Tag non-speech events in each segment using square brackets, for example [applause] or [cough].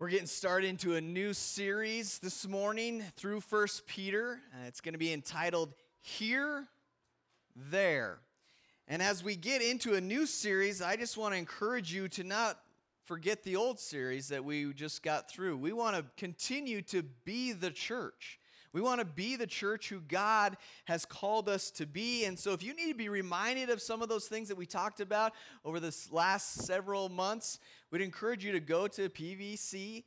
We're getting started into a new series this morning through First Peter. Uh, it's going to be entitled Here, There. And as we get into a new series, I just want to encourage you to not forget the old series that we just got through. We want to continue to be the church. We want to be the church who God has called us to be. And so, if you need to be reminded of some of those things that we talked about over this last several months, we'd encourage you to go to PVC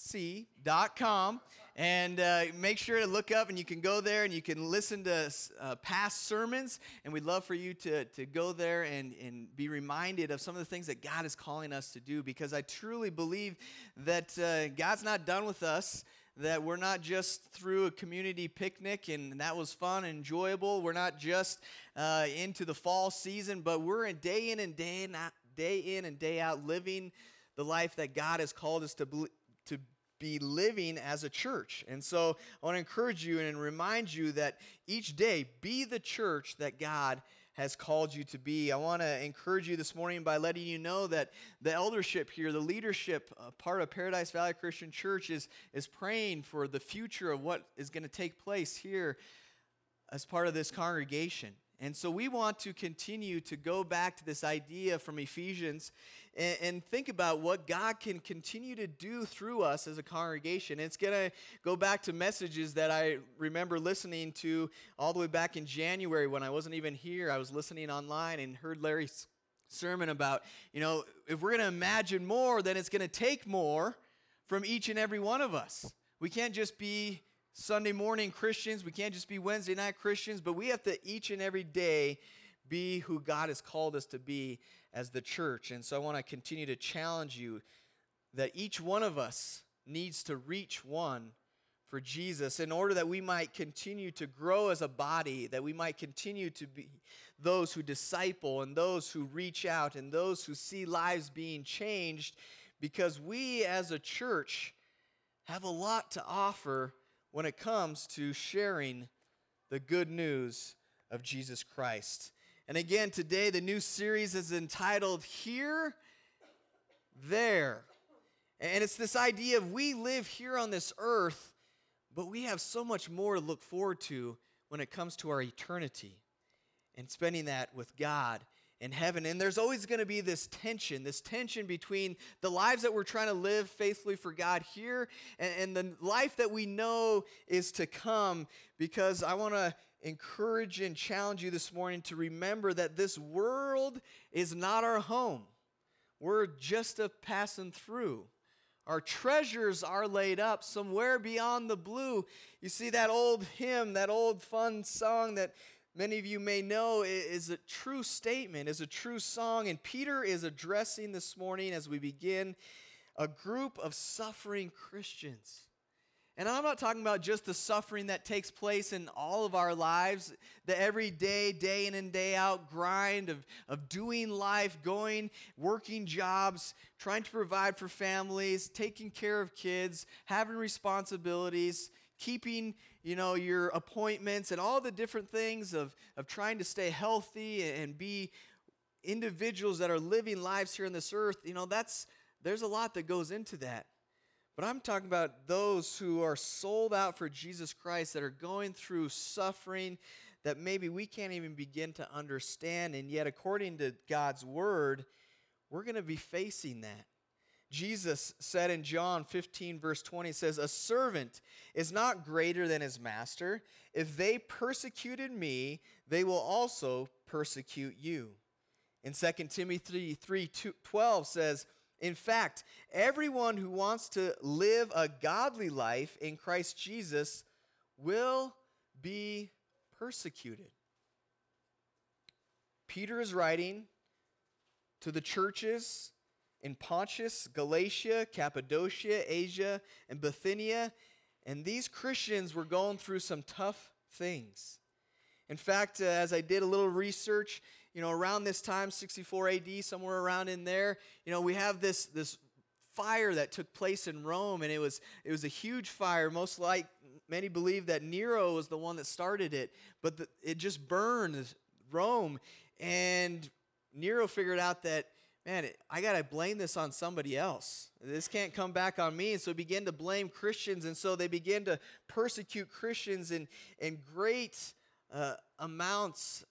c.com and uh, make sure to look up and you can go there and you can listen to uh, past sermons and we'd love for you to, to go there and, and be reminded of some of the things that god is calling us to do because i truly believe that uh, god's not done with us that we're not just through a community picnic and that was fun and enjoyable. We're not just uh, into the fall season, but we're in day in and day, in, day in and day out living the life that God has called us to, to be living as a church. And so I want to encourage you and remind you that each day be the church that God has called you to be. I want to encourage you this morning by letting you know that the eldership here, the leadership uh, part of Paradise Valley Christian Church, is, is praying for the future of what is going to take place here as part of this congregation. And so we want to continue to go back to this idea from Ephesians and, and, think about what God can continue to do through us as a congregation. it's going to go back to messages that I remember listening to all the way back in January when I wasn't even here. I was listening online and heard Larry's sermon about, you know, if we're going to imagine more, then it's going to take more from each and every one of us. We can't just be Sunday morning Christians. We can't just be Wednesday night Christians, but we have to each and every day be who God has called us to be as the church. And so I want to continue to challenge you that each one of us needs to reach one for Jesus in order that we might continue to grow as a body, that we might continue to be those who disciple and those who reach out and those who see lives being changed because we as a church have a lot to offer when it comes to sharing the good news of Jesus Christ. And again, today the new series is entitled Here, There. And it's this idea of we live here on this earth, but we have so much more to look forward to when it comes to our eternity and spending that with God in heaven. And there's always going to be this tension, this tension between the lives that we're trying to live faithfully for God here and, and the life that we know is to come. Because I want to encourage and challenge you this morning to remember that this world is not our home, we're just a passing through. Our treasures are laid up somewhere beyond the blue. You see that old hymn, that old fun song that many of you may know, is a true statement, is a true song. And Peter is addressing this morning as we begin a group of suffering Christians. And I'm not talking about just the suffering that takes place in all of our lives, the everyday, day in and day out grind of, of doing life, going, working jobs, trying to provide for families, taking care of kids, having responsibilities, keeping you know your appointments and all the different things of, of trying to stay healthy and be individuals that are living lives here on this earth you know that's there's a lot that goes into that. But i'm talking about those who are sold out for jesus christ that are going through suffering that maybe we can't even begin to understand. And yet according to god's word we're going to be facing that Jesus said in John 15, verse 20, says, A servant is not greater than his master. If they persecuted me, they will also persecute you. In 2 Timothy 3, 12 says, In fact, everyone who wants to live a godly life in Christ Jesus will be persecuted. Peter is writing to the churches in Pontus, Galatia, Cappadocia, Asia, and Bithynia. And these Christians were going through some tough things. In fact, uh, as I did a little research, you know, around this time, 64 AD, somewhere around in there, you know, we have this, this fire that took place in Rome, and it was, it was a huge fire. Most like many believe that Nero was the one that started it, but the, it just burned Rome. And Nero figured out that man, I got to blame this on somebody else. This can't come back on me. And so begin to blame Christians. And so they begin to persecute Christians in, in great uh, amounts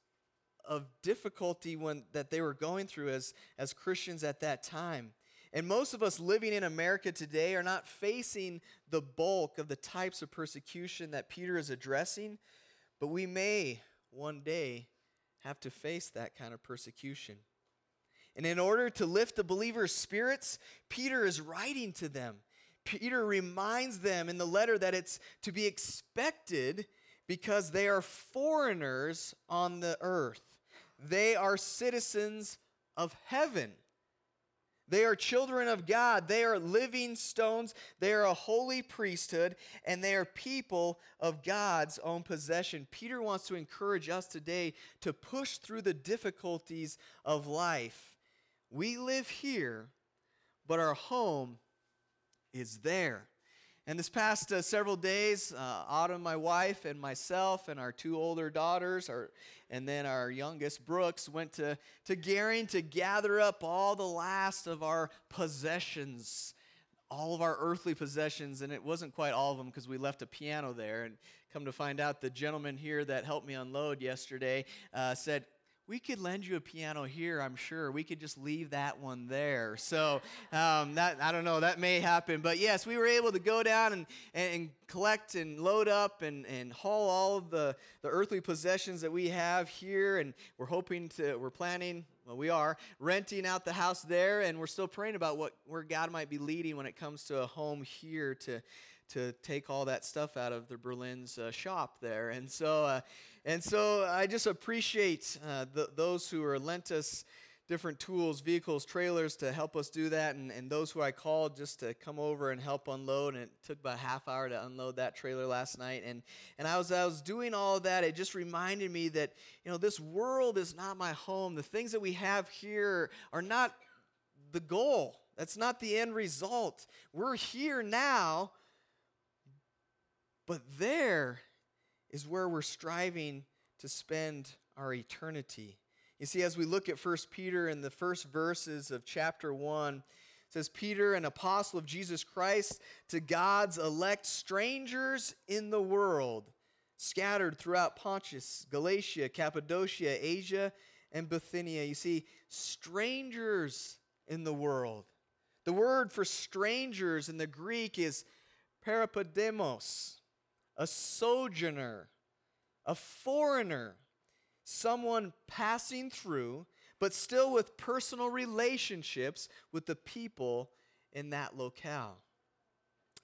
of difficulty when, that they were going through as, as Christians at that time. And most of us living in America today are not facing the bulk of the types of persecution that Peter is addressing, but we may one day have to face that kind of persecution. And in order to lift the believers' spirits, Peter is writing to them. Peter reminds them in the letter that it's to be expected because they are foreigners on the earth. They are citizens of heaven. They are children of God. They are living stones. They are a holy priesthood, and they are people of God's own possession. Peter wants to encourage us today to push through the difficulties of life. We live here, but our home is there. And this past uh, several days, uh, Autumn, my wife, and myself, and our two older daughters, our, and then our youngest, Brooks, went to, to Gering to gather up all the last of our possessions, all of our earthly possessions. And it wasn't quite all of them because we left a piano there. And come to find out, the gentleman here that helped me unload yesterday uh, said, we could lend you a piano here, I'm sure. We could just leave that one there. So um, that I don't know, that may happen. But yes, we were able to go down and, and collect and load up and, and haul all of the, the earthly possessions that we have here. And we're hoping to, we're planning, well, we are renting out the house there, and we're still praying about what where God might be leading when it comes to a home here to to take all that stuff out of the Berlin's uh, shop there. And so, uh, and so I just appreciate uh, the, those who are lent us different tools, vehicles, trailers to help us do that, and, and those who I called just to come over and help unload. And it took about a half hour to unload that trailer last night. And, and I, was, I was doing all of that. It just reminded me that, you know, this world is not my home. The things that we have here are not the goal. That's not the end result. We're here now, but there is where we're striving to spend our eternity. You see, as we look at 1 Peter in the first verses of chapter 1, it says, Peter, an apostle of Jesus Christ, to God's elect strangers in the world, scattered throughout Pontus, Galatia, Cappadocia, Asia, and Bithynia. You see, strangers in the world. The word for strangers in the Greek is parepidemos, a sojourner, a foreigner, someone passing through, but still with personal relationships with the people in that locale.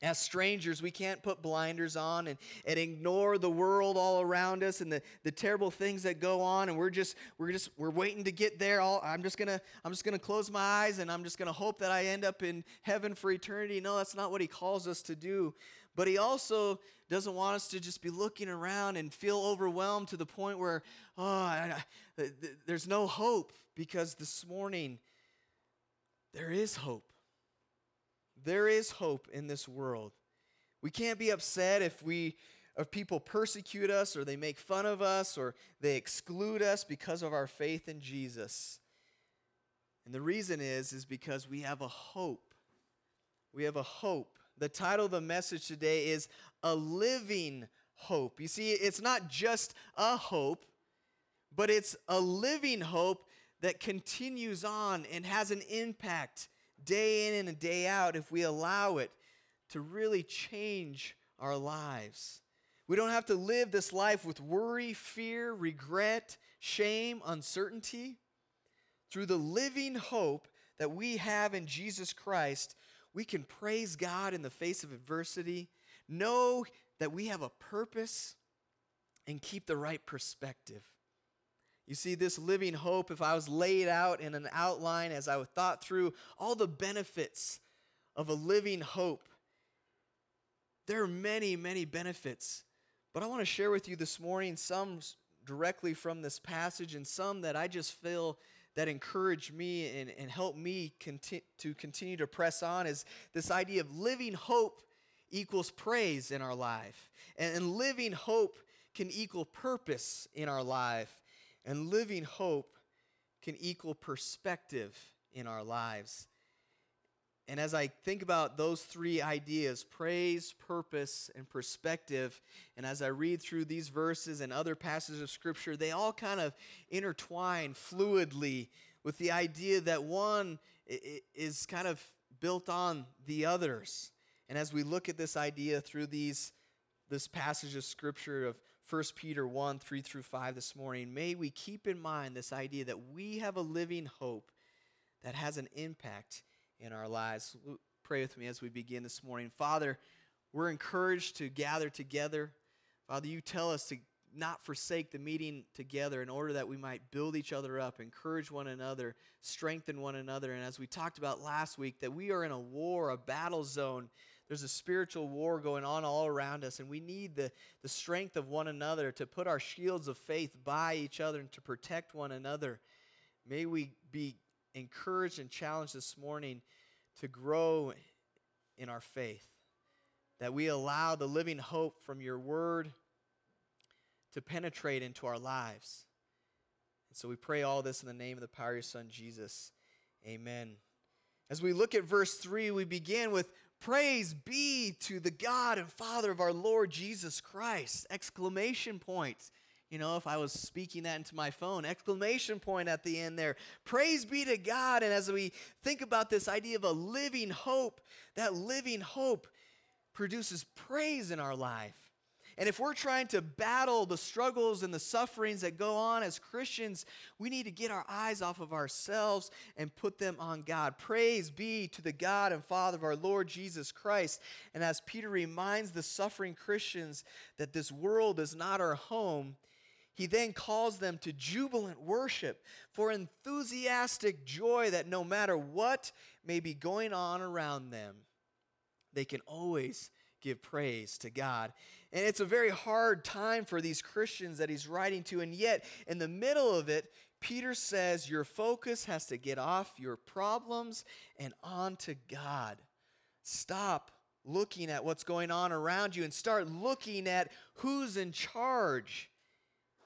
As strangers, we can't put blinders on and, and ignore the world all around us and the, the terrible things that go on, and we're just we're just we're waiting to get there. All I'm just gonna I'm just gonna close my eyes and I'm just gonna hope that I end up in heaven for eternity. No, that's not what he calls us to do. But he also doesn't want us to just be looking around and feel overwhelmed to the point where, oh, I, I, there's no hope. Because this morning, there is hope. There is hope in this world. We can't be upset if we if people persecute us or they make fun of us or they exclude us because of our faith in Jesus. And the reason is is because we have a hope. We have a hope the title of the message today is A Living Hope. You see, it's not just a hope, but it's a living hope that continues on and has an impact day in and day out if we allow it to really change our lives. We don't have to live this life with worry, fear, regret, shame, uncertainty. Through the living hope that we have in Jesus Christ, we can praise God in the face of adversity, know that we have a purpose, and keep the right perspective. You see, this living hope, if I was laid out in an outline as I thought through all the benefits of a living hope, there are many, many benefits. But I want to share with you this morning some directly from this passage and some that I just feel that encourage me and, and help me conti- to continue to press on is this idea of living hope equals praise in our life. And, and living hope can equal purpose in our life. And living hope can equal perspective in our lives. And as I think about those three ideas praise, purpose, and perspective and as I read through these verses and other passages of Scripture, they all kind of intertwine fluidly with the idea that one is kind of built on the others. And as we look at this idea through these this passage of scripture of 1 Peter 1 3 through 5 this morning, may we keep in mind this idea that we have a living hope that has an impact in our lives. Pray with me as we begin this morning. Father, we're encouraged to gather together. Father, you tell us to not forsake the meeting together in order that we might build each other up, encourage one another, strengthen one another. And as we talked about last week, that we are in a war, a battle zone. There's a spiritual war going on all around us, and we need the, the strength of one another to put our shields of faith by each other and to protect one another. May we be encouraged and challenged this morning to grow in our faith, that we allow the living hope from your word to penetrate into our lives. And so we pray all this in the name of the power of your Son, Jesus. Amen. As we look at verse 3, we begin with Praise be to the God and Father of our Lord Jesus Christ! Exclamation point. You know, if I was speaking that into my phone, exclamation point at the end there. Praise be to God. And as we think about this idea of a living hope, that living hope produces praise in our life. And if we're trying to battle the struggles and the sufferings that go on as Christians, we need to get our eyes off of ourselves and put them on God. Praise be to the God and Father of our Lord Jesus Christ. And as Peter reminds the suffering Christians that this world is not our home, he then calls them to jubilant worship for enthusiastic joy that no matter what may be going on around them, they can always give praise to God. And it's a very hard time for these Christians that he's writing to. And yet, in the middle of it, Peter says, Your focus has to get off your problems and on to God. Stop looking at what's going on around you and start looking at who's in charge,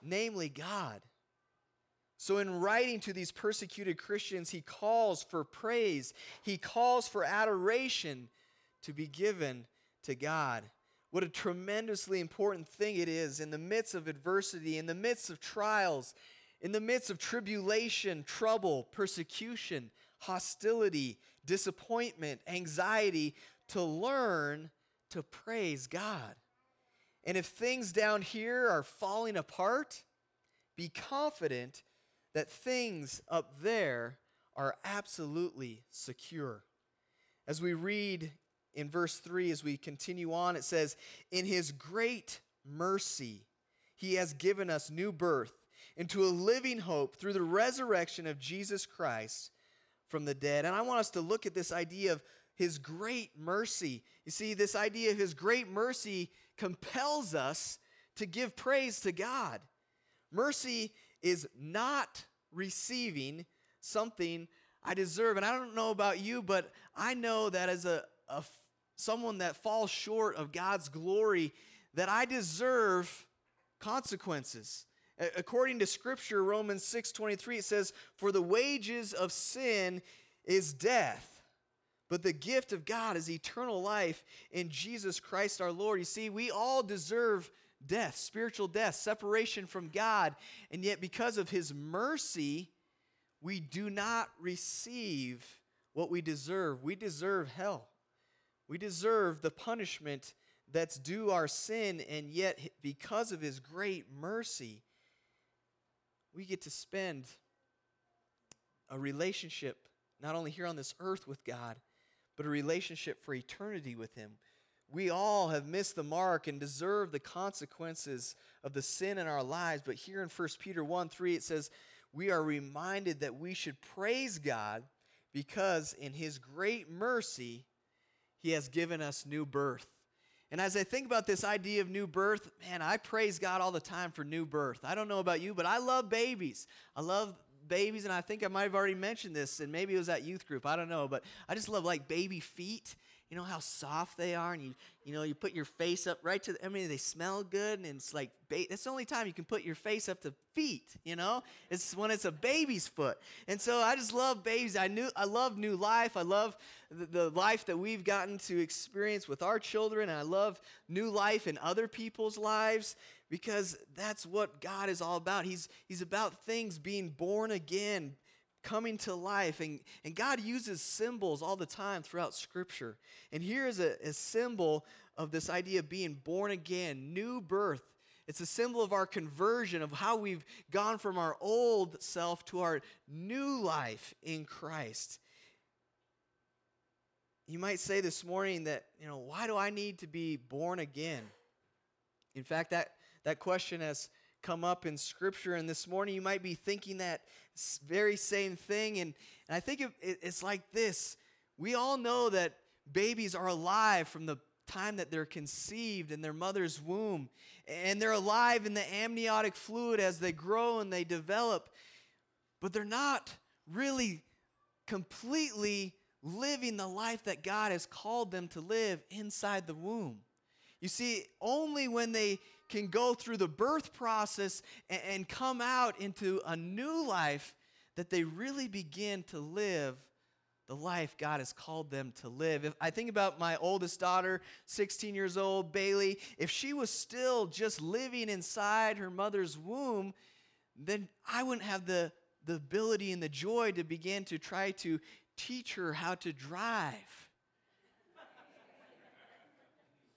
namely God. So, in writing to these persecuted Christians, he calls for praise, he calls for adoration to be given to God. What a tremendously important thing it is in the midst of adversity, in the midst of trials, in the midst of tribulation, trouble, persecution, hostility, disappointment, anxiety, to learn to praise God. And if things down here are falling apart, be confident that things up there are absolutely secure. As we read in verse 3, as we continue on, it says, In his great mercy, he has given us new birth into a living hope through the resurrection of Jesus Christ from the dead. And I want us to look at this idea of his great mercy. You see, this idea of his great mercy compels us to give praise to God. Mercy is not receiving something I deserve. And I don't know about you, but I know that as a, a someone that falls short of God's glory, that I deserve consequences. According to scripture, Romans 6:23 it says, "For the wages of sin is death, but the gift of God is eternal life in Jesus Christ our Lord." You see, we all deserve death, spiritual death, separation from God, and yet because of his mercy, we do not receive what we deserve. We deserve hell. We deserve the punishment that's due our sin, and yet, because of His great mercy, we get to spend a relationship not only here on this earth with God, but a relationship for eternity with Him. We all have missed the mark and deserve the consequences of the sin in our lives. But here in 1 Peter 1 3, it says, We are reminded that we should praise God because in His great mercy, he has given us new birth. And as I think about this idea of new birth, man, I praise God all the time for new birth. I don't know about you, but I love babies. I love babies, and I think I might have already mentioned this, and maybe it was at youth group. I don't know, but I just love like baby feet. you know how soft they are, and you you know you put your face up right to. The, I mean, they smell good, and it's like ba- that's the only time you can put your face up to feet. You know, it's when it's a baby's foot. And so I just love babies. I knew I love new life. I love the, the life that we've gotten to experience with our children, and I love new life in other people's lives because that's what God is all about. He's He's about things being born again coming to life. And, and God uses symbols all the time throughout Scripture. And here is a, a symbol of this idea of being born again, new birth. It's a symbol of our conversion, of how we've gone from our old self to our new life in Christ. You might say this morning that, you know, why do I need to be born again? In fact, that, that question has come up in Scripture, and this morning you might be thinking that very same thing. And, and I think it, it, it's like this we all know that babies are alive from the time that they're conceived in their mother's womb, and they're alive in the amniotic fluid as they grow and they develop, but they're not really completely living the life that God has called them to live inside the womb. You see, only when they can go through the birth process and, and come out into a new life that they really begin to live the life God has called them to live. If I think about my oldest daughter, 16 years old, Bailey, if she was still just living inside her mother's womb, then I wouldn't have the, the ability and the joy to begin to try to teach her how to drive.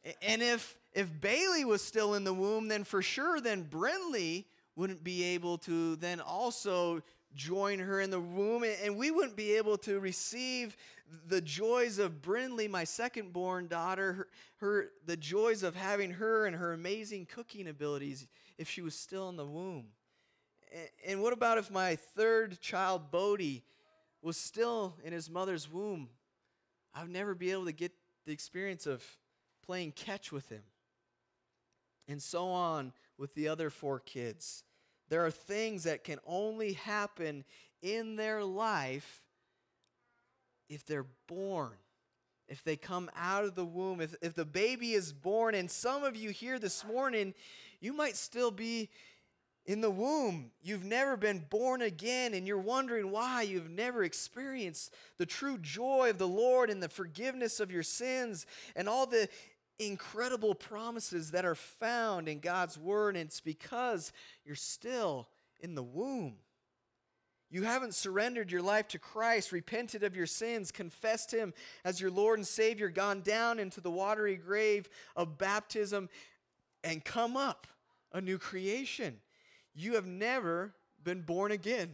[laughs] and if if Bailey was still in the womb, then for sure, then Brinley wouldn't be able to then also join her in the womb, and we wouldn't be able to receive the joys of Brinley, my second born daughter, her, her, the joys of having her and her amazing cooking abilities if she was still in the womb. And, and what about if my third child, Bodie, was still in his mother's womb? I'd never be able to get the experience of playing catch with him and so on with the other four kids. There are things that can only happen in their life if they're born, if they come out of the womb, if, if the baby is born. And some of you here this morning, you might still be in the womb. You've never been born again, and you're wondering why you've never experienced the true joy of the Lord and the forgiveness of your sins and all the incredible promises that are found in God's Word, and it's because you're still in the womb. You haven't surrendered your life to Christ, repented of your sins, confessed Him as your Lord and Savior, gone down into the watery grave of baptism, and come up a new creation. You have never been born again.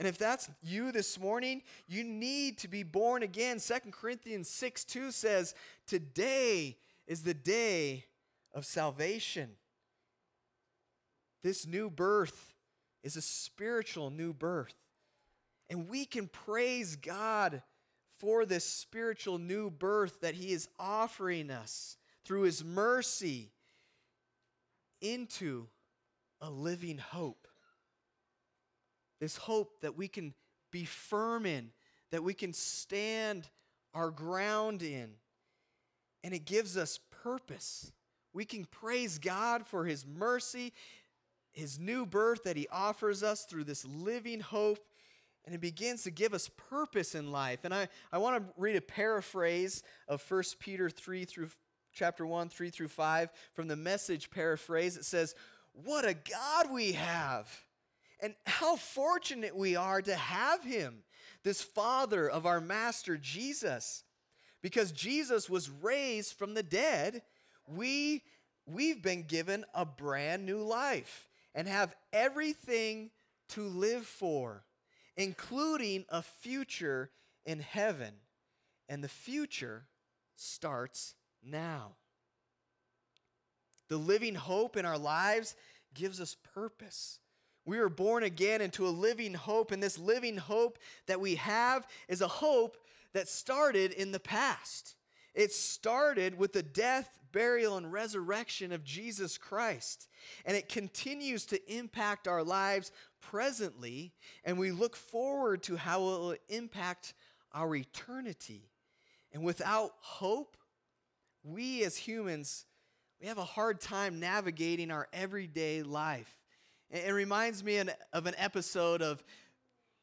And if that's you this morning, you need to be born again. Second Corinthians 6 2 says, Today is the day of salvation. This new birth is a spiritual new birth. And we can praise God for this spiritual new birth that He is offering us through His mercy into a living hope. This hope that we can be firm in, that we can stand our ground in. And it gives us purpose. We can praise God for His mercy, His new birth that He offers us through this living hope. And it begins to give us purpose in life. And I, I want to read a paraphrase of 1 Peter 3 through chapter 1, 3 through 5 from the message paraphrase. It says, What a God we have! And how fortunate we are to have him, this Father of our Master Jesus. Because Jesus was raised from the dead, we, we've been given a brand new life and have everything to live for, including a future in heaven. And the future starts now. The living hope in our lives gives us purpose. We are born again into a living hope, and this living hope that we have is a hope that started in the past. It started with the death, burial, and resurrection of Jesus Christ. And it continues to impact our lives presently, and we look forward to how it will impact our eternity. And without hope, we as humans, we have a hard time navigating our everyday life. It reminds me of an episode of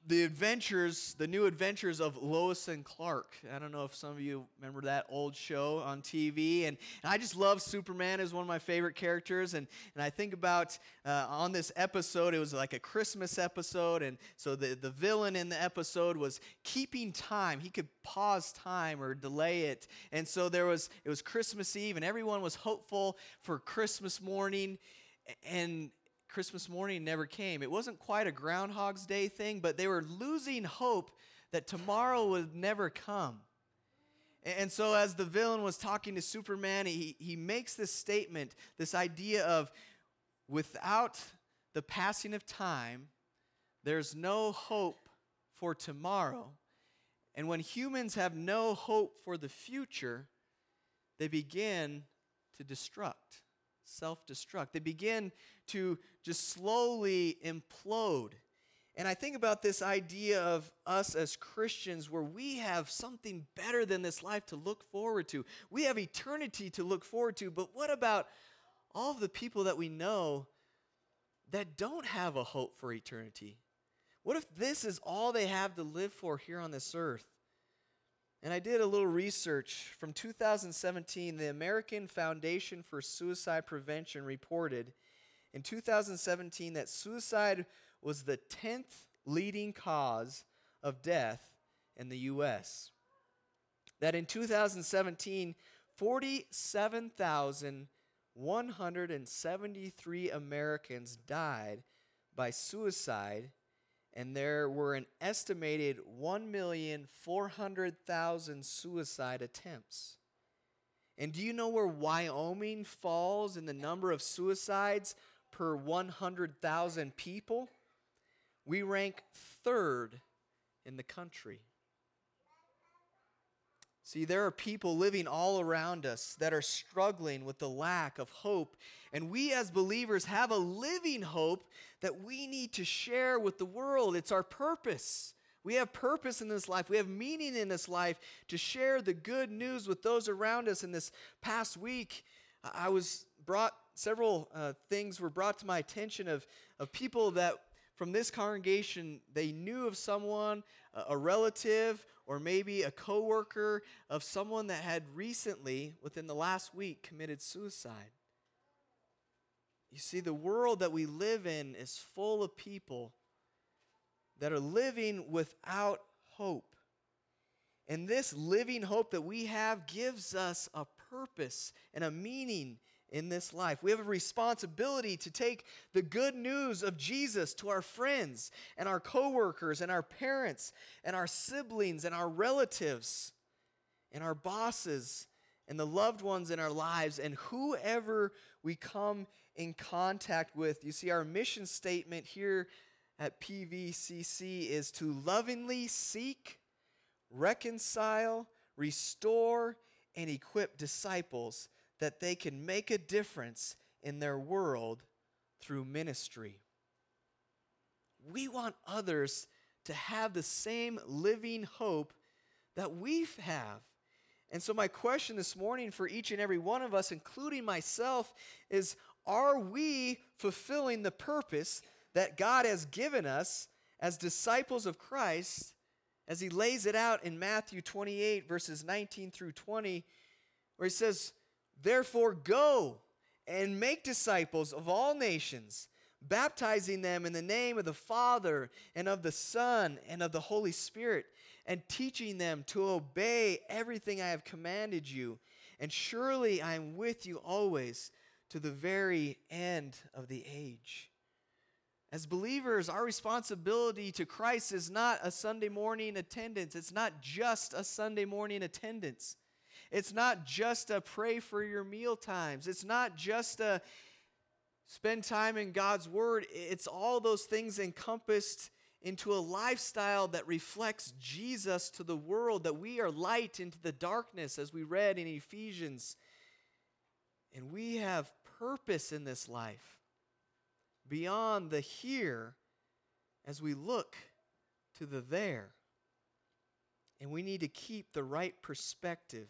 the adventures, the new adventures of Lois and Clark. I don't know if some of you remember that old show on TV. And, and I just love Superman as one of my favorite characters. And, and I think about uh, on this episode, it was like a Christmas episode. And so the, the villain in the episode was keeping time. He could pause time or delay it. And so there was, it was Christmas Eve, and everyone was hopeful for Christmas morning. And Christmas morning never came. It wasn't quite a Groundhog's Day thing, but they were losing hope that tomorrow would never come. And so, as the villain was talking to Superman, he, he makes this statement this idea of without the passing of time, there's no hope for tomorrow. And when humans have no hope for the future, they begin to destruct, self destruct. They begin to just slowly implode. And I think about this idea of us as Christians where we have something better than this life to look forward to. We have eternity to look forward to. But what about all of the people that we know that don't have a hope for eternity? What if this is all they have to live for here on this earth? And I did a little research from 2017. The American Foundation for Suicide Prevention reported in 2017 that suicide was the 10th leading cause of death in the U.S. That in 2017, 47,173 Americans died by suicide, and there were an estimated 1,400,000 suicide attempts. And do you know where Wyoming falls in the number of suicides per 100,000 people, we rank third in the country. See, there are people living all around us that are struggling with the lack of hope. And we as believers have a living hope that we need to share with the world. It's our purpose. We have purpose in this life. We have meaning in this life to share the good news with those around us. In this past week, I was brought several uh, things were brought to my attention of, of people that from this congregation they knew of someone a relative or maybe a coworker of someone that had recently within the last week committed suicide. You see the world that we live in is full of people that are living without hope. And this living hope that we have gives us a purpose and a meaning in this life. We have a responsibility to take the good news of Jesus to our friends and our coworkers and our parents and our siblings and our relatives and our bosses and the loved ones in our lives and whoever we come in contact with. You see, our mission statement here at PVCC is to lovingly seek, reconcile, restore, and equip disciples that they can make a difference in their world through ministry. We want others to have the same living hope that we have. And so, my question this morning for each and every one of us, including myself, is Are we fulfilling the purpose that God has given us as disciples of Christ, as He lays it out in Matthew 28, verses 19 through 20, where He says, Therefore, go and make disciples of all nations, baptizing them in the name of the Father and of the Son and of the Holy Spirit, and teaching them to obey everything I have commanded you. And surely I am with you always to the very end of the age. As believers, our responsibility to Christ is not a Sunday morning attendance. It's not just a Sunday morning attendance. It's not just a pray for your meal times. It's not just a spend time in God's word. It's all those things encompassed into a lifestyle that reflects Jesus to the world, that we are light into the darkness, as we read in Ephesians. And we have purpose in this life beyond the here as we look to the there. and we need to keep the right perspective.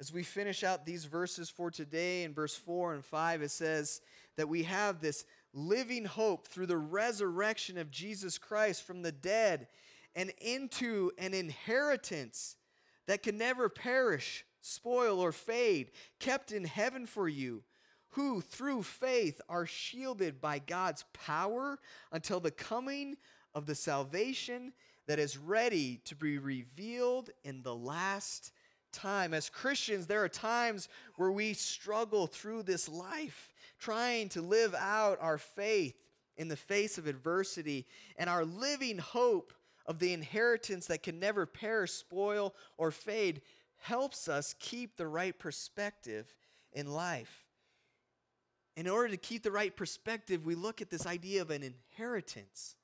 As we finish out these verses for today, in verse 4 and 5, it says that we have this living hope through the resurrection of Jesus Christ from the dead and into an inheritance that can never perish, spoil, or fade, kept in heaven for you, who through faith are shielded by God's power until the coming of the salvation that is ready to be revealed in the last time. As Christians, there are times where we struggle through this life, trying to live out our faith in the face of adversity and our living hope of the inheritance that can never perish, spoil, or fade helps us keep the right perspective in life. In order to keep the right perspective, we look at this idea of an inheritance.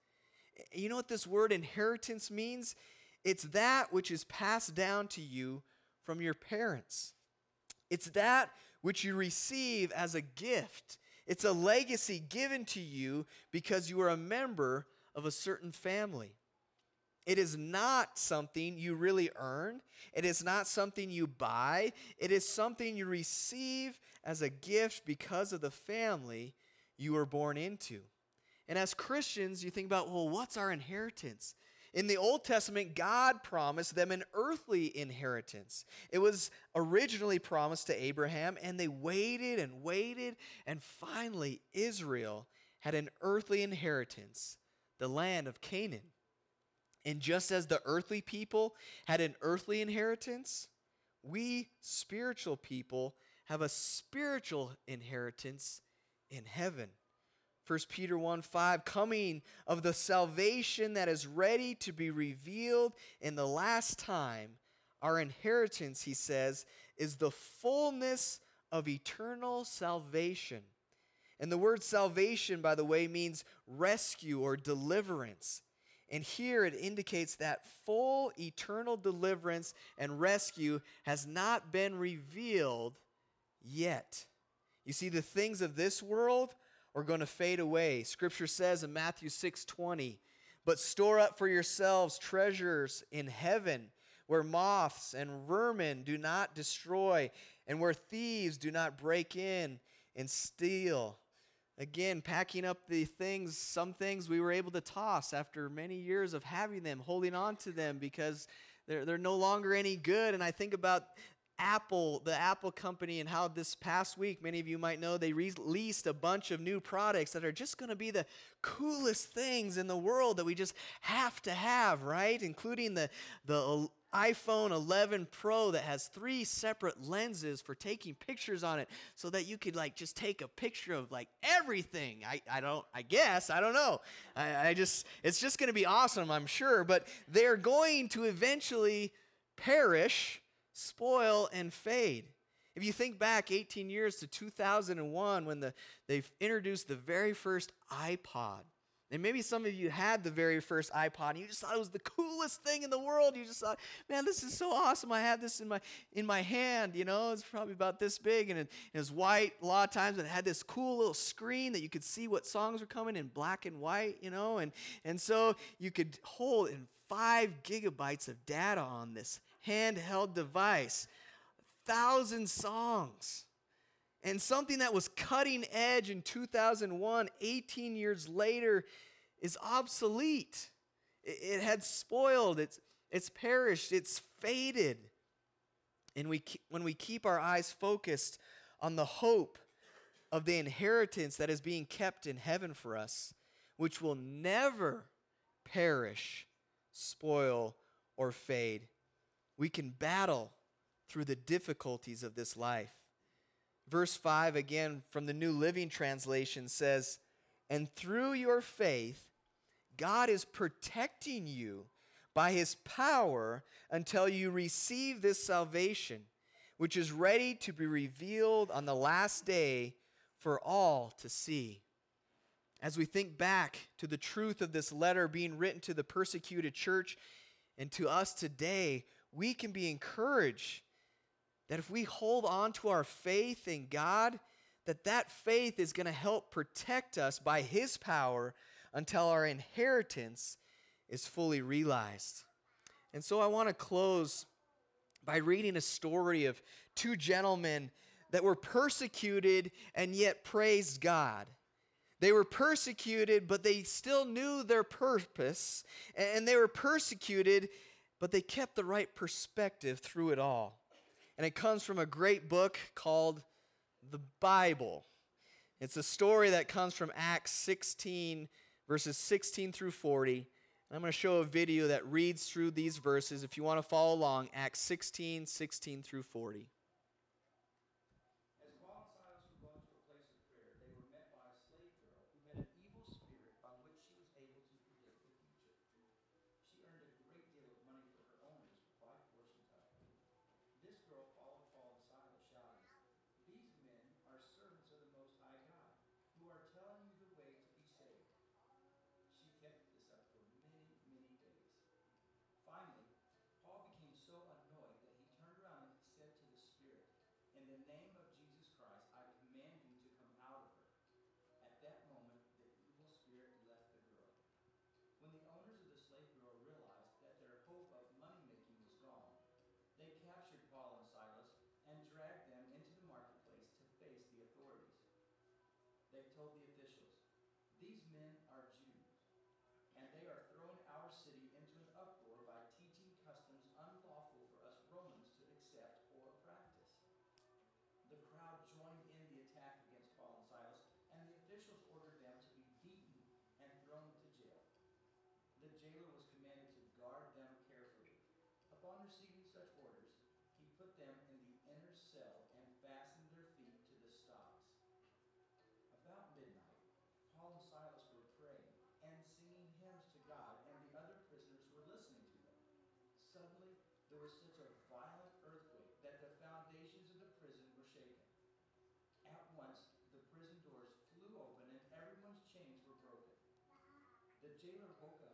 You know what this word inheritance means? It's that which is passed down to you from your parents. It's that which you receive as a gift. It's a legacy given to you because you are a member of a certain family. It is not something you really earn. It is not something you buy. It is something you receive as a gift because of the family you were born into. And as Christians, you think about, well, what's our inheritance? In the Old Testament, God promised them an earthly inheritance. It was originally promised to Abraham, and they waited and waited, and finally, Israel had an earthly inheritance, the land of Canaan. And just as the earthly people had an earthly inheritance, we spiritual people have a spiritual inheritance in heaven. 1 Peter 1 5, coming of the salvation that is ready to be revealed in the last time. Our inheritance, he says, is the fullness of eternal salvation. And the word salvation, by the way, means rescue or deliverance. And here it indicates that full eternal deliverance and rescue has not been revealed yet. You see, the things of this world are going to fade away. Scripture says in Matthew 6 20, but store up for yourselves treasures in heaven where moths and vermin do not destroy and where thieves do not break in and steal. Again, packing up the things, some things we were able to toss after many years of having them, holding on to them because they're, they're no longer any good. And I think about Apple, the Apple company, and how this past week, many of you might know, they released a bunch of new products that are just going to be the coolest things in the world that we just have to have, right? Including the, the iPhone 11 Pro that has three separate lenses for taking pictures on it so that you could like just take a picture of like everything. I, I don't, I guess, I don't know. I, I just, it's just going to be awesome, I'm sure, but they're going to eventually perish spoil and fade. If you think back 18 years to 2001 when the, they've introduced the very first iPod, and maybe some of you had the very first iPod and you just thought it was the coolest thing in the world. You just thought, man, this is so awesome. I have this in my in my hand, you know, it's probably about this big and it, it was white a lot of times and it had this cool little screen that you could see what songs were coming in black and white, you know, and and so you could hold in five gigabytes of data on this handheld device, thousand songs. And something that was cutting edge in 2001, 18 years later, is obsolete. It, had spoiled, it's, it's perished, it's faded. And we, when we keep our eyes focused on the hope of the inheritance that is being kept in heaven for us, which will never perish, spoil, or fade, we can battle through the difficulties of this life. Verse 5, again from the New Living Translation, says, And through your faith, God is protecting you by his power until you receive this salvation, which is ready to be revealed on the last day for all to see. As we think back to the truth of this letter being written to the persecuted church and to us today, we can be encouraged that if we hold on to our faith in God, that that faith is going to help protect us by his power until our inheritance is fully realized. And so I want to close by reading a story of two gentlemen that were persecuted and yet praised God. They were persecuted, but they still knew their purpose. And they were persecuted, but they kept the right perspective through it all. And it comes from a great book called the Bible. It's a story that comes from Acts 16, verses 16 through 40. I'm going to show a video that reads through these verses. If you want to follow along, Acts 16, 16 through 40. coca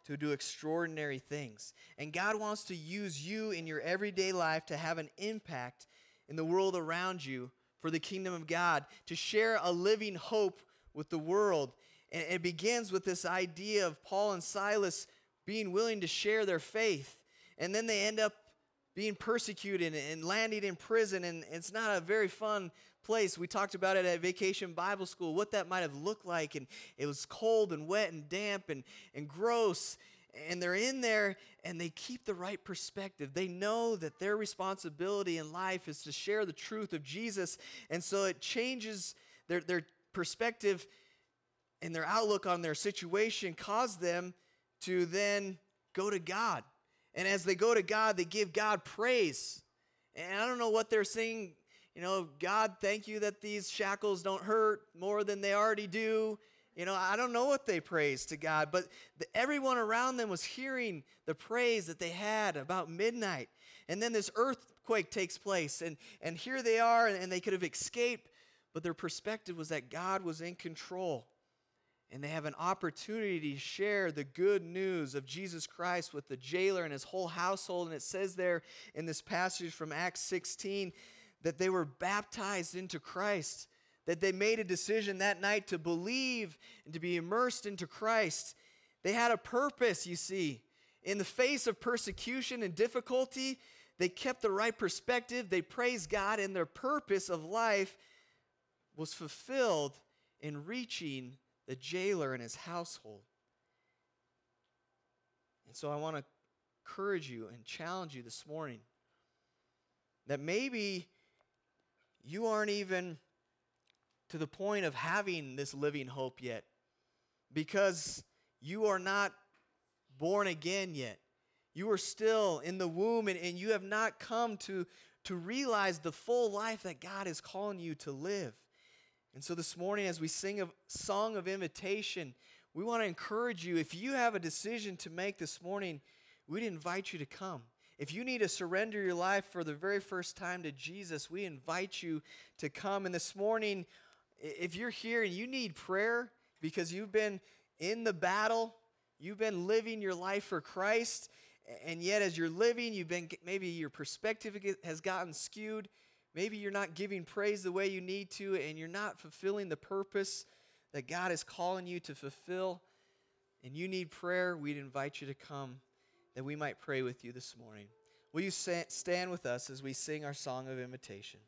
to do extraordinary things. And God wants to use you in your everyday life to have an impact in the world around you for the kingdom of God, to share a living hope with the world. And it begins with this idea of Paul and Silas being willing to share their faith. And then they end up being persecuted and landing in prison. And it's not a very fun place. We talked about it at Vacation Bible School, what that might have looked like. And it was cold and wet and damp and, and gross. And they're in there and they keep the right perspective. They know that their responsibility in life is to share the truth of Jesus. And so it changes their, their perspective and their outlook on their situation, cause them to then go to God. And as they go to God, they give God praise. And I don't know what they're saying. You know, God, thank you that these shackles don't hurt more than they already do. You know, I don't know what they praised to God, but the, everyone around them was hearing the praise that they had about midnight. And then this earthquake takes place, and, and here they are, and, and they could have escaped, but their perspective was that God was in control and they have an opportunity to share the good news of Jesus Christ with the jailer and his whole household. And it says there in this passage from Acts 16 that they were baptized into Christ, that they made a decision that night to believe and to be immersed into Christ. They had a purpose, you see. in the face of persecution and difficulty, they kept the right perspective, they praised God, and their purpose of life was fulfilled in reaching the jailer and his household. And so I want to encourage you and challenge you this morning that maybe you aren't even to the point of having this living hope yet because you are not born again yet. You are still in the womb and, and you have not come to, to realize the full life that God is calling you to live. And so this morning, as we sing a song of invitation, we want to encourage you. If you have a decision to make this morning, we'd invite you to come. If you need to surrender your life for the very first time to Jesus, we invite you to come. And this morning, if you're here and you need prayer because you've been in the battle, you've been living your life for Christ, and yet as you're living, you've been maybe your perspective has gotten skewed. Maybe you're not giving praise the way you need to, and you're not fulfilling the purpose that God is calling you to fulfill, and you need prayer, we'd invite you to come that we might pray with you this morning. Will you stand with us as we sing our song of invitation?